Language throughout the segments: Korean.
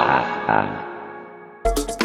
晚安。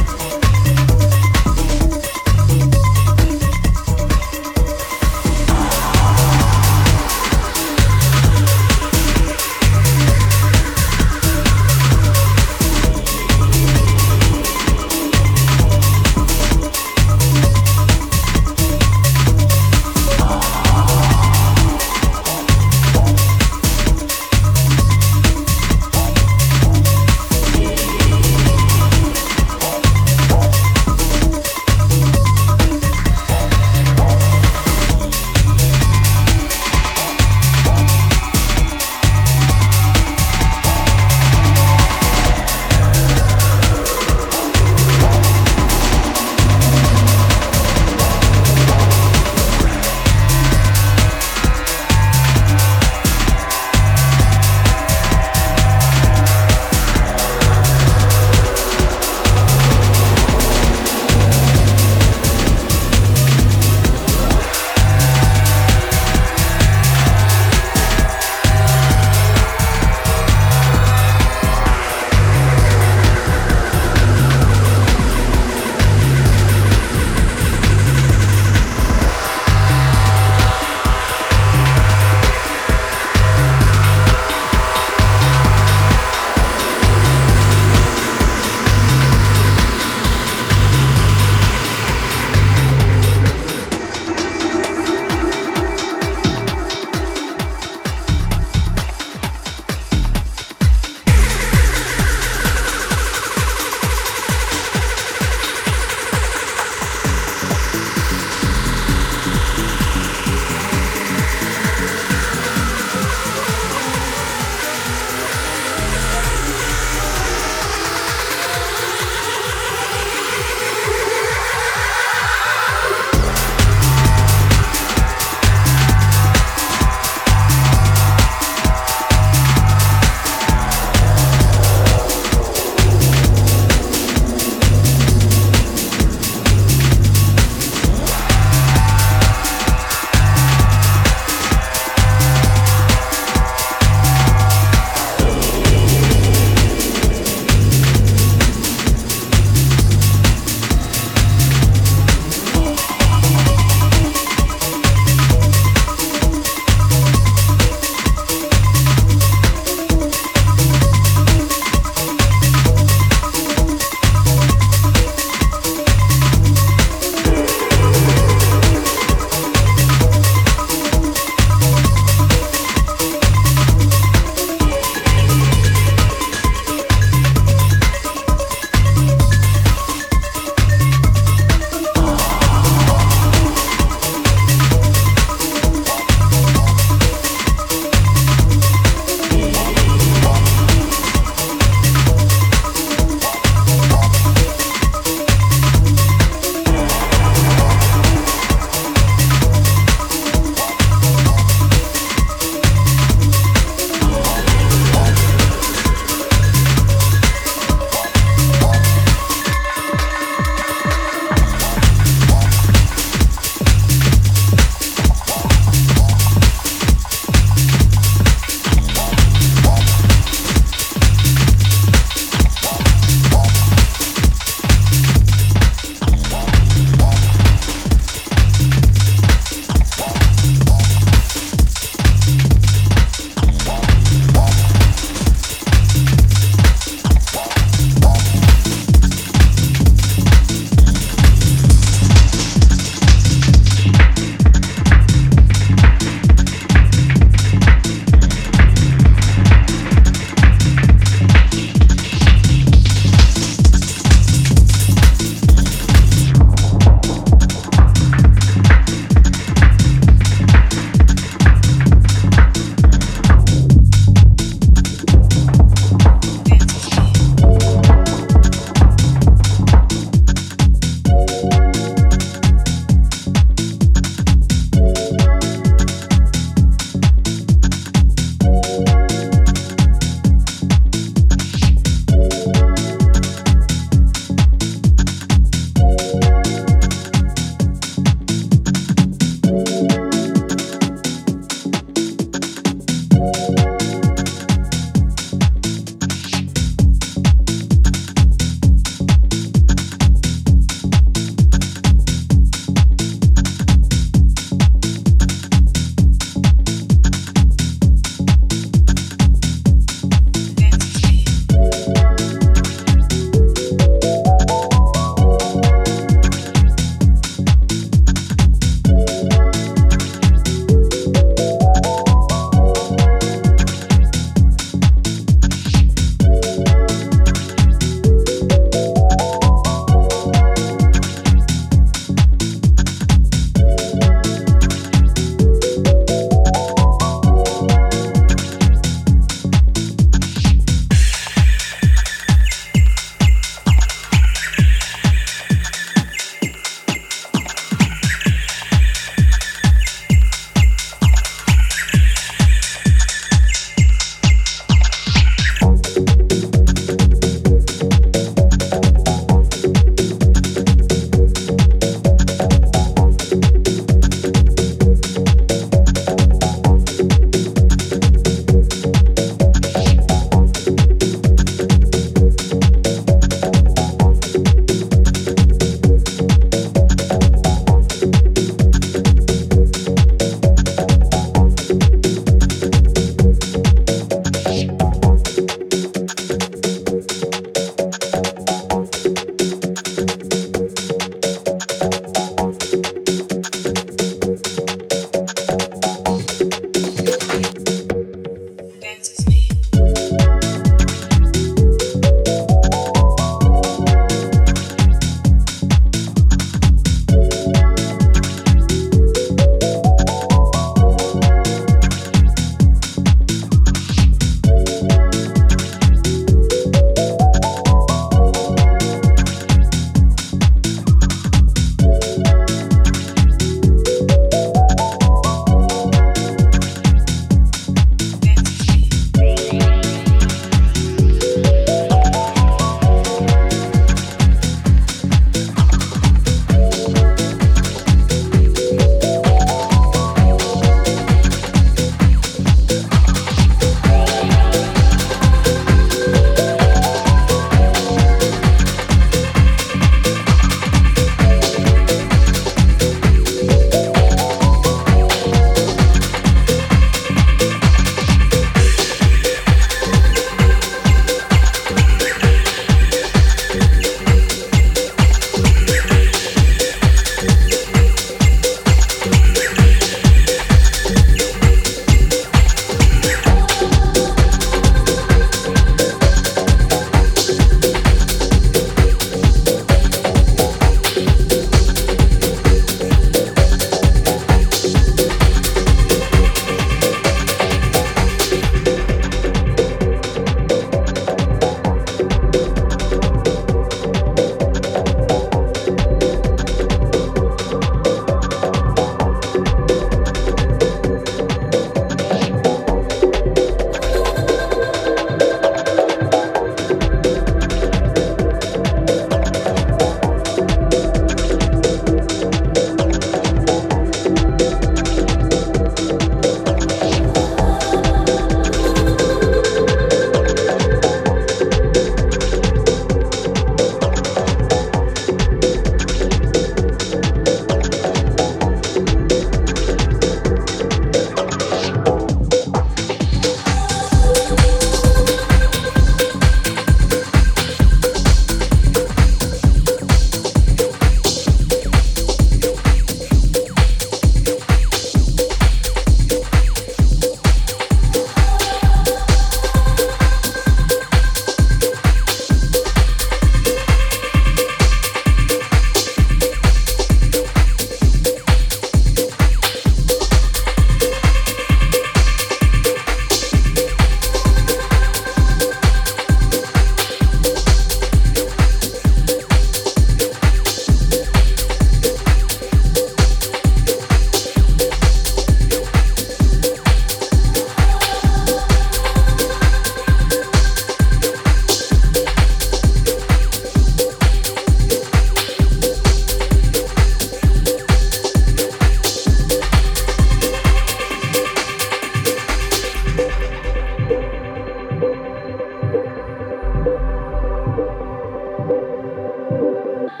Thank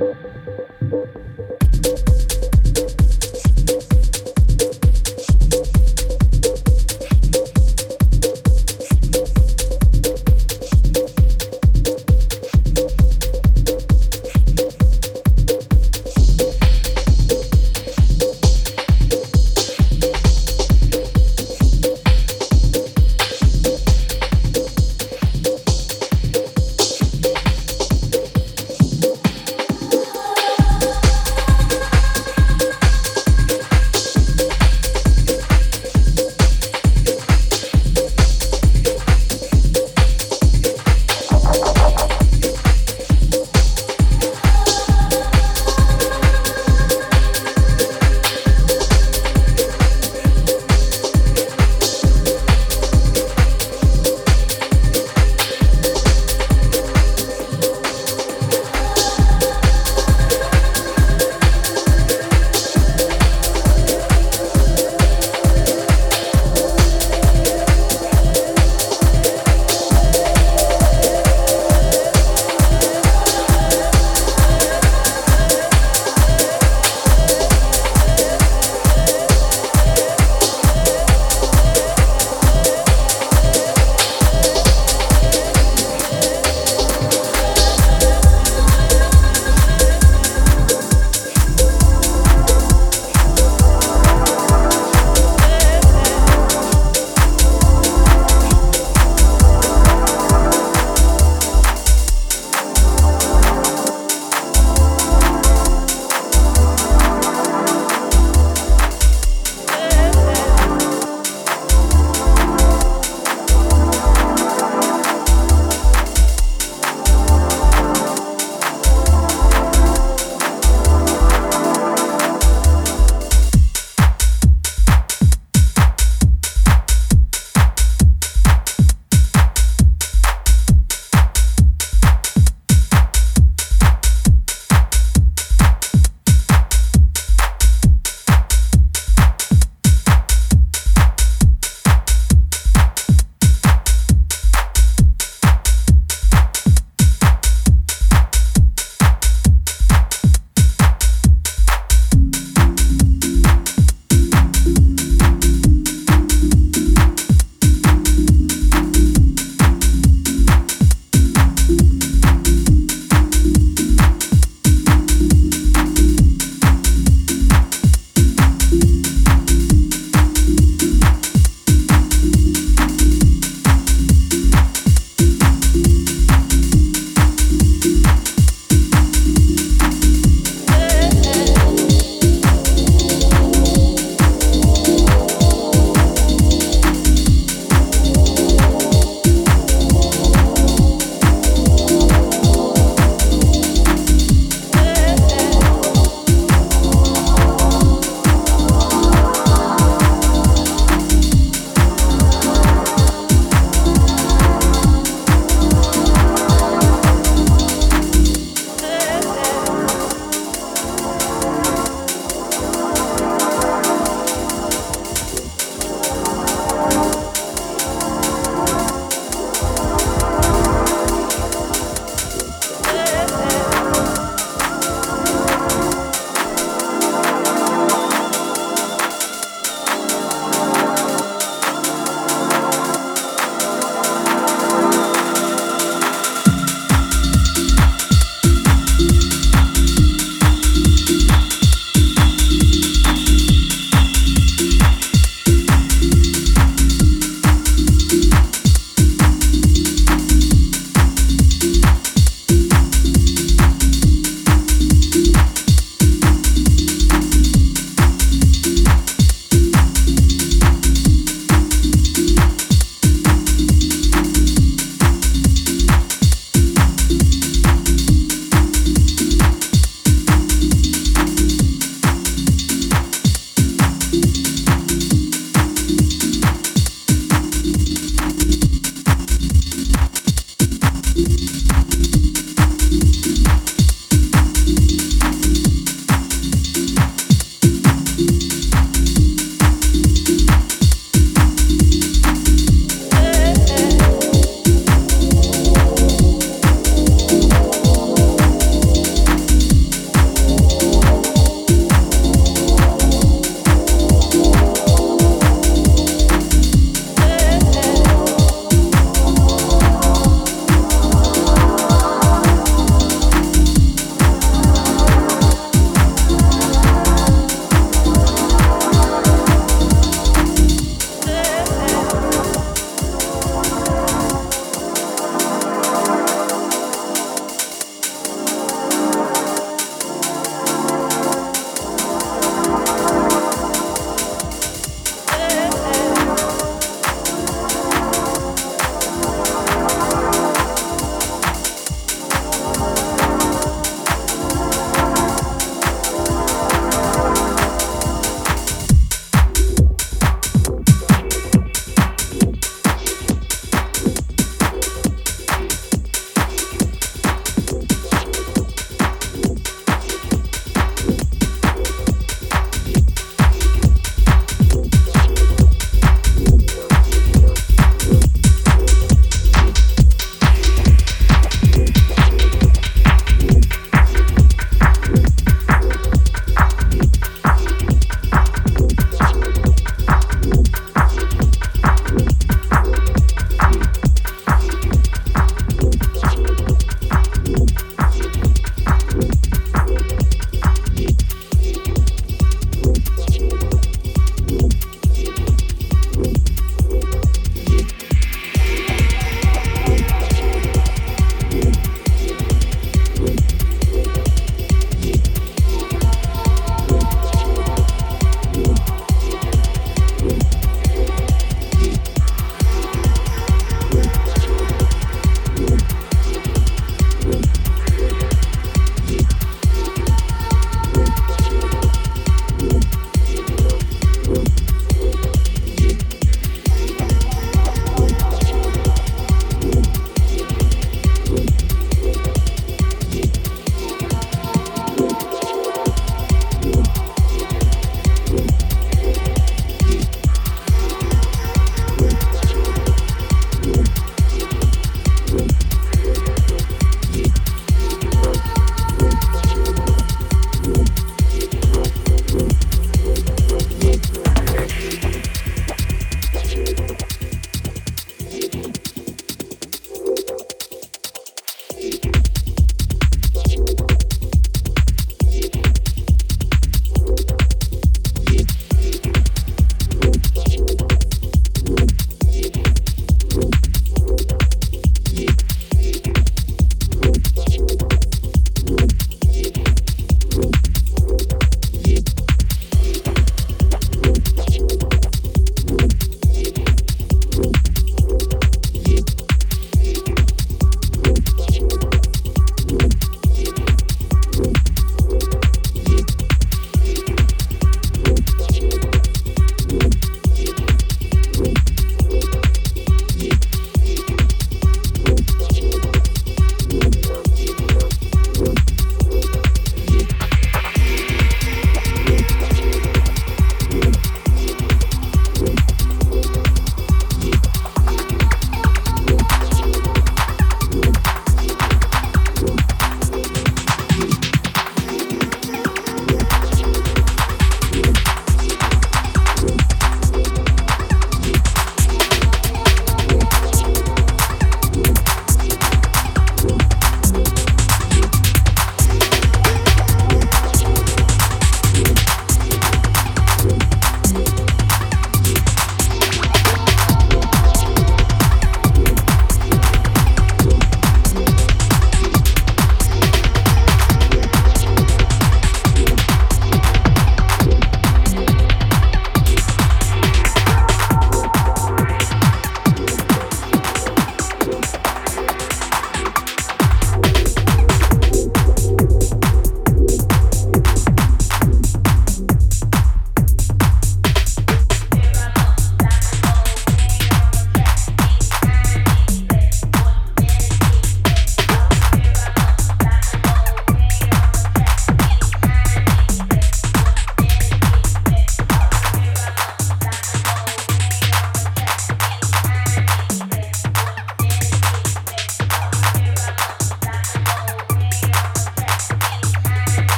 you.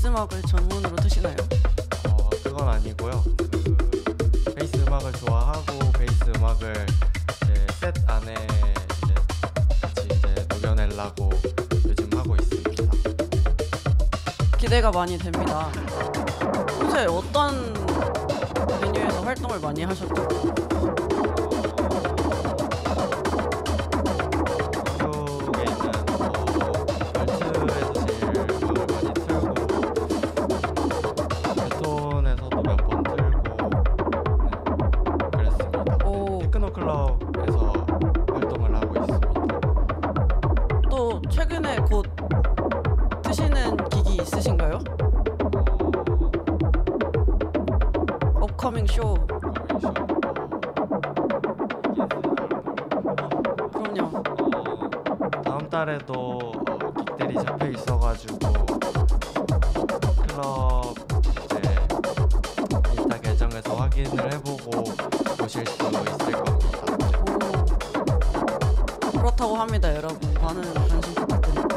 베이스 음악을 전문으로 드시나요? 어, 그건 아니고요. 그 베이스 음악을 좋아하고 베이스 음악을 이제 셋 안에 이제 같이 이제 녹여내려고 요즘 하고 있습니다. 기대가 많이 됩니다. 평소에 어떤 메뉴에서 활동을 많이 하셨죠? 있으신가요? 업커밍 쇼. 그럼요. 다음 달에도 어, 깃들이 잡혀 있어가지고 클럽 이제 인스타 계정에서 확인을 해보고 보실 수 있을 겁니다. 오. 그렇다고 합니다, 여러분. 많은 관심 부탁드립니다.